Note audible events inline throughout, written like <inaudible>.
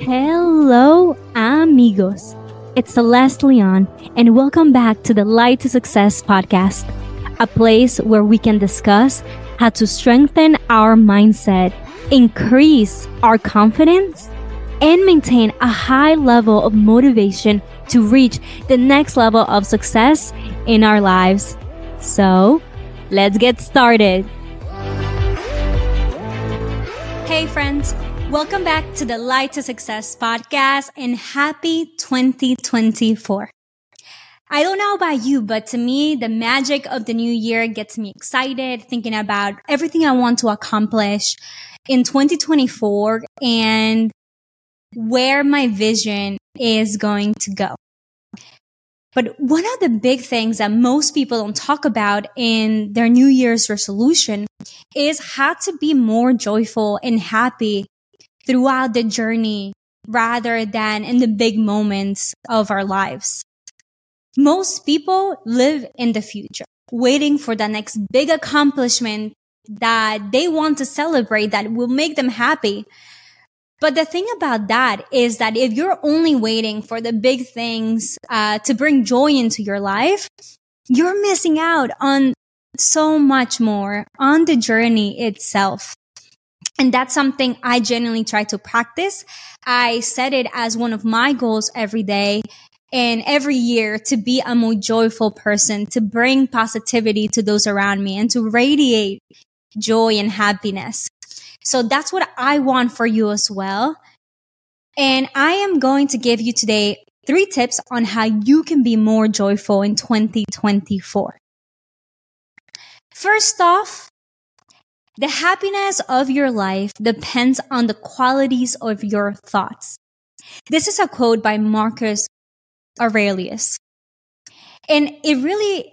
Hello, amigos. It's Celeste Leon, and welcome back to the Light to Success podcast, a place where we can discuss how to strengthen our mindset, increase our confidence, and maintain a high level of motivation to reach the next level of success in our lives. So, let's get started. Hey, friends. Welcome back to the Light to Success podcast and happy 2024. I don't know about you, but to me, the magic of the new year gets me excited thinking about everything I want to accomplish in 2024 and where my vision is going to go. But one of the big things that most people don't talk about in their New Year's resolution is how to be more joyful and happy throughout the journey rather than in the big moments of our lives. Most people live in the future, waiting for the next big accomplishment that they want to celebrate that will make them happy. But the thing about that is that if you're only waiting for the big things uh, to bring joy into your life, you're missing out on so much more on the journey itself. And that's something I genuinely try to practice. I set it as one of my goals every day and every year to be a more joyful person, to bring positivity to those around me and to radiate joy and happiness. So that's what I want for you as well. And I am going to give you today three tips on how you can be more joyful in 2024. First off, the happiness of your life depends on the qualities of your thoughts. This is a quote by Marcus Aurelius. And it really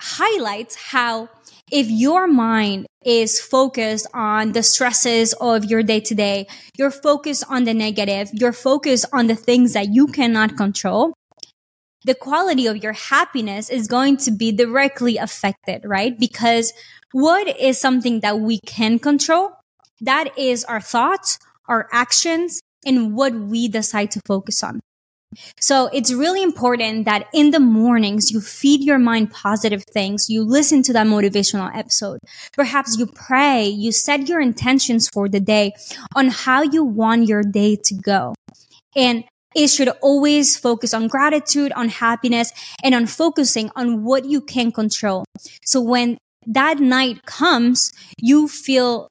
highlights how if your mind is focused on the stresses of your day to day, you're focused on the negative, you're focused on the things that you cannot control, the quality of your happiness is going to be directly affected, right? Because what is something that we can control? That is our thoughts, our actions, and what we decide to focus on. So it's really important that in the mornings you feed your mind positive things. You listen to that motivational episode. Perhaps you pray, you set your intentions for the day on how you want your day to go. And it should always focus on gratitude, on happiness, and on focusing on what you can control. So when that night comes, you feel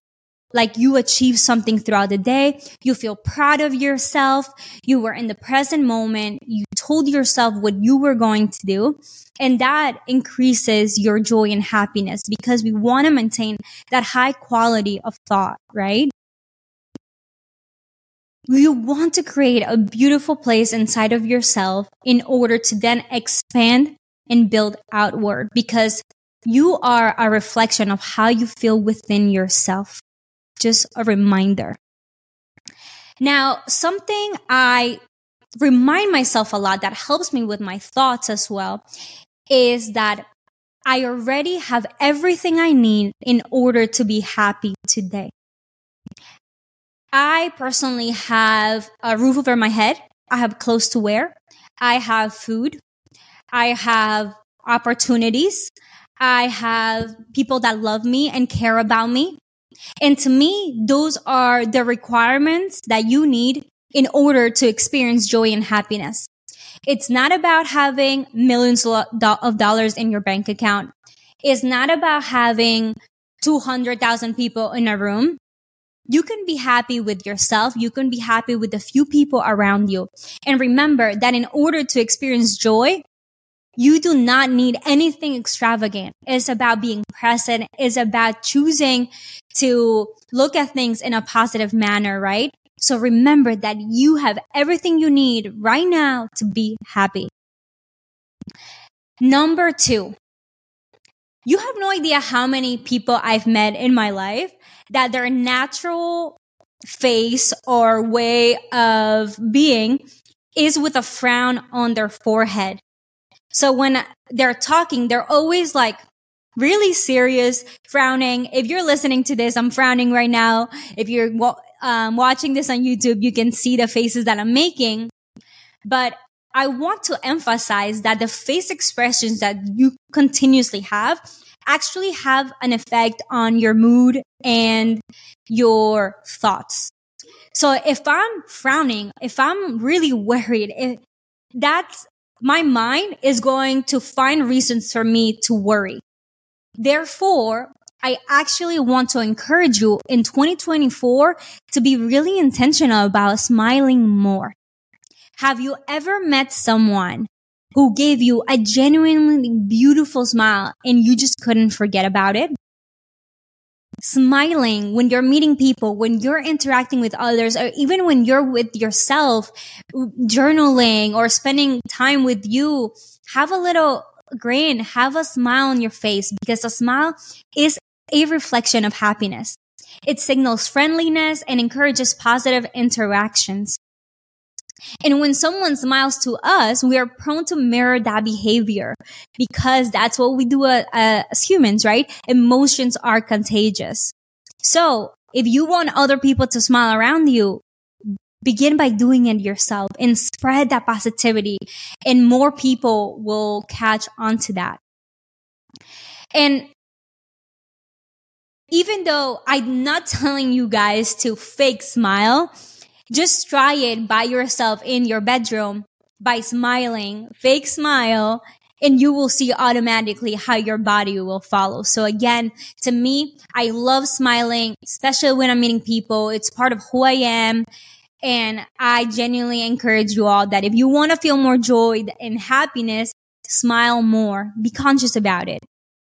like you achieved something throughout the day. You feel proud of yourself. You were in the present moment. You told yourself what you were going to do. And that increases your joy and happiness because we want to maintain that high quality of thought, right? You want to create a beautiful place inside of yourself in order to then expand and build outward because you are a reflection of how you feel within yourself. Just a reminder. Now, something I remind myself a lot that helps me with my thoughts as well is that I already have everything I need in order to be happy today. I personally have a roof over my head. I have clothes to wear. I have food. I have opportunities. I have people that love me and care about me. And to me, those are the requirements that you need in order to experience joy and happiness. It's not about having millions of dollars in your bank account. It's not about having 200,000 people in a room you can be happy with yourself. You can be happy with the few people around you. And remember that in order to experience joy, you do not need anything extravagant. It's about being present. It's about choosing to look at things in a positive manner, right? So remember that you have everything you need right now to be happy. Number two, you have no idea how many people I've met in my life that their natural face or way of being is with a frown on their forehead. So when they're talking, they're always like really serious, frowning. If you're listening to this, I'm frowning right now. If you're um, watching this on YouTube, you can see the faces that I'm making. But I want to emphasize that the face expressions that you continuously have actually have an effect on your mood and your thoughts. So if I'm frowning, if I'm really <laughs> worried, if that's my mind is going to find reasons for me to worry. Therefore, I actually want to encourage you in 2024 to be really intentional about smiling more. Have you ever met someone who gave you a genuinely beautiful smile and you just couldn't forget about it? Smiling when you're meeting people, when you're interacting with others, or even when you're with yourself, journaling or spending time with you, have a little grin, have a smile on your face because a smile is a reflection of happiness. It signals friendliness and encourages positive interactions. And when someone smiles to us, we are prone to mirror that behavior because that's what we do uh, uh, as humans, right? Emotions are contagious. So if you want other people to smile around you, begin by doing it yourself and spread that positivity and more people will catch on to that. And even though I'm not <laughs> telling you guys to fake smile, just try it by yourself in your bedroom by smiling, fake smile, and you will see automatically how your body will follow. So again, to me, I love smiling, especially when I'm meeting people. It's part of who I am. And I genuinely encourage you all that if you want to feel more joy and happiness, smile more. Be conscious about it.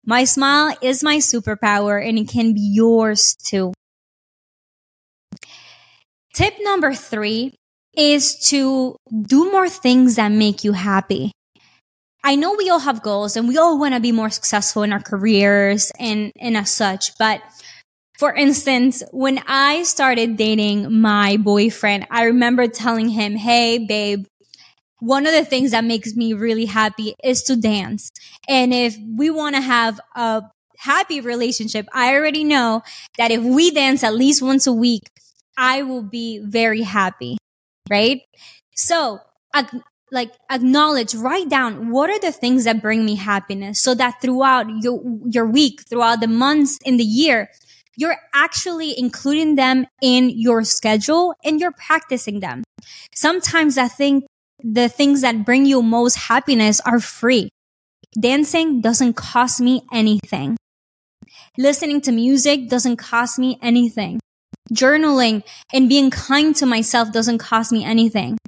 My smile is my superpower and it can be yours too. Tip number three is to do more things that make you happy. I know we all have goals and we all want to be more successful in our careers and, and as such, but for instance, when I started dating my boyfriend, I remember telling him, Hey, babe, one of the things that makes me really happy is to dance. And if we want to have a happy relationship, I already know that if we dance at least once a week, I will be very happy. Right. So, ag- like acknowledge, write down what are the things that bring me happiness so that throughout your, your week, throughout the months in the year, you're actually including them in your schedule and you're practicing them. Sometimes I think the things that bring you most happiness are free. Dancing doesn't cost me anything. Listening to music doesn't cost me anything. Journaling and being kind to myself doesn't cost me anything.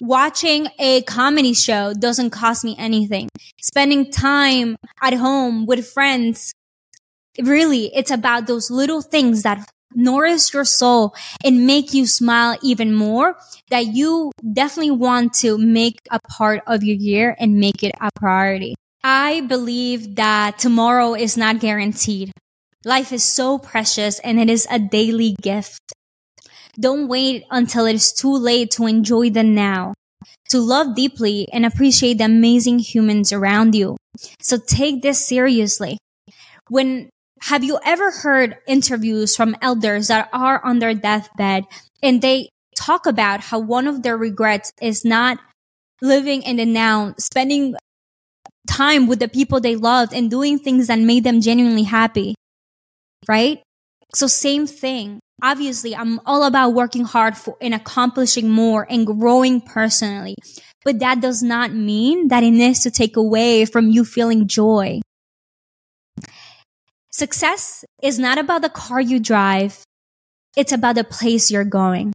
Watching a comedy show doesn't cost me anything. Spending time at home with friends. Really, it's about those little things that nourish your soul and make you smile even more that you definitely want to make a part of your year and make it a priority. I believe that tomorrow is not guaranteed. Life is so precious and it is a daily gift. Don't wait until it is too late to enjoy the now, to love deeply and appreciate the amazing humans around you. So take this seriously. When have you ever heard interviews from elders that are on their deathbed and they talk about how one of their regrets is not living in the now, spending time with the people they loved and doing things that made them genuinely happy? Right? So same thing. Obviously, I'm all about working hard for and accomplishing more and growing personally. But that does not mean that it needs to take away from you feeling joy. Success is not about the car you drive. It's about the place you're going.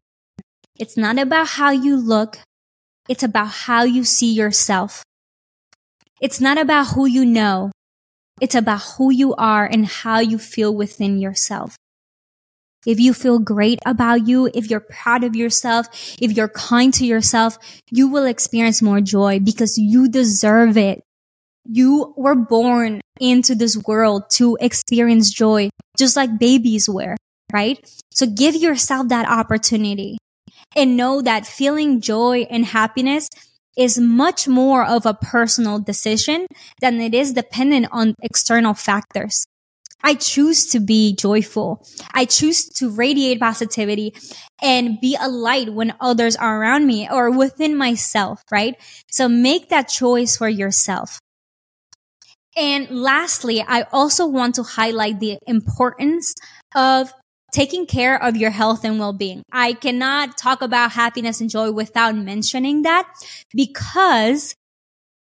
It's not about how you look. It's about how you see yourself. It's not about who you know. It's about who you are and how you feel within yourself. If you feel great about you, if you're proud of yourself, if you're kind to yourself, you will experience more joy because you deserve it. You were born into this world to experience joy, just like babies were, right? So give yourself that opportunity and know that feeling joy and happiness is much more of a personal decision than it is dependent on external factors. I choose to be joyful. I choose to radiate positivity and be a light when others are around me or within myself, right? So make that choice for yourself. And lastly, I also want to highlight the importance of taking care of your health and well-being. I cannot talk about happiness and joy without mentioning that because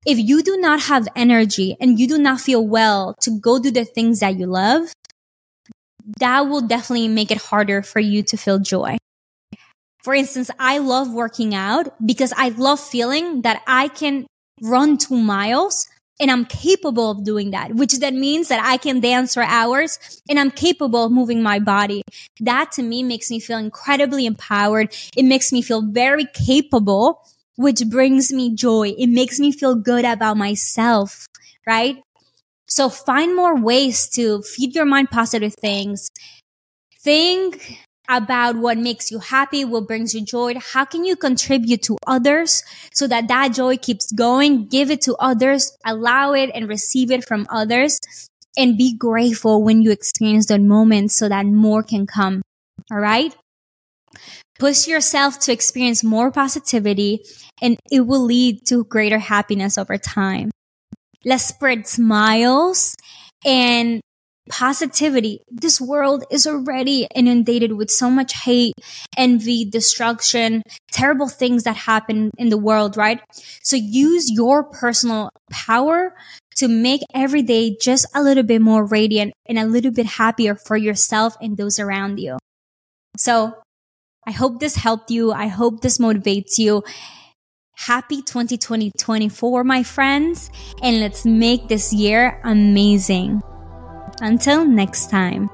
if you do not have energy and you do not feel well to go do the things that you love, that will definitely make it harder for you to feel joy. For instance, I love working out because I love feeling that I can run two miles and I'm capable of doing that, which then means that I can dance for hours and I'm capable of moving my body. That to me makes me feel incredibly empowered. It makes me feel very capable, which brings me joy. It makes me feel good about myself, right? So find more ways to feed your mind positive things. Think about what makes you happy, what brings you joy. How can you contribute to others so that that joy keeps going? Give it to others, allow it and receive it from others and be grateful when you experience that moment so that more can come. All right. Push yourself to experience more positivity and it will lead to greater happiness over time. Let's spread smiles and positivity. This world is already inundated with so much hate, envy, destruction, terrible things that happen in the world, right? So use your personal power to make every day just a little bit more radiant and a little bit happier for yourself and those around you. So I hope this helped you. I hope this motivates you. Happy 2020 24, my friends, and let's make this year amazing. Until next time.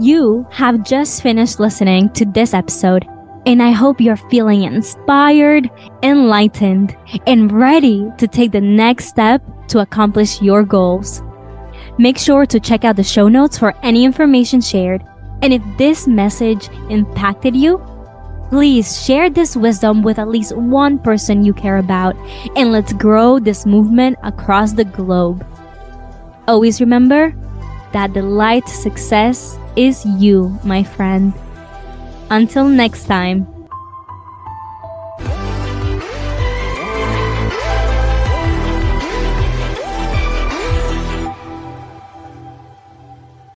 You have just finished listening to this episode, and I hope you're feeling inspired, enlightened, and ready to take the next step to accomplish your goals. Make sure to check out the show notes for any information shared. And if this message impacted you, please share this wisdom with at least one person you care about, and let's grow this movement across the globe. Always remember that the light success is you, my friend. Until next time.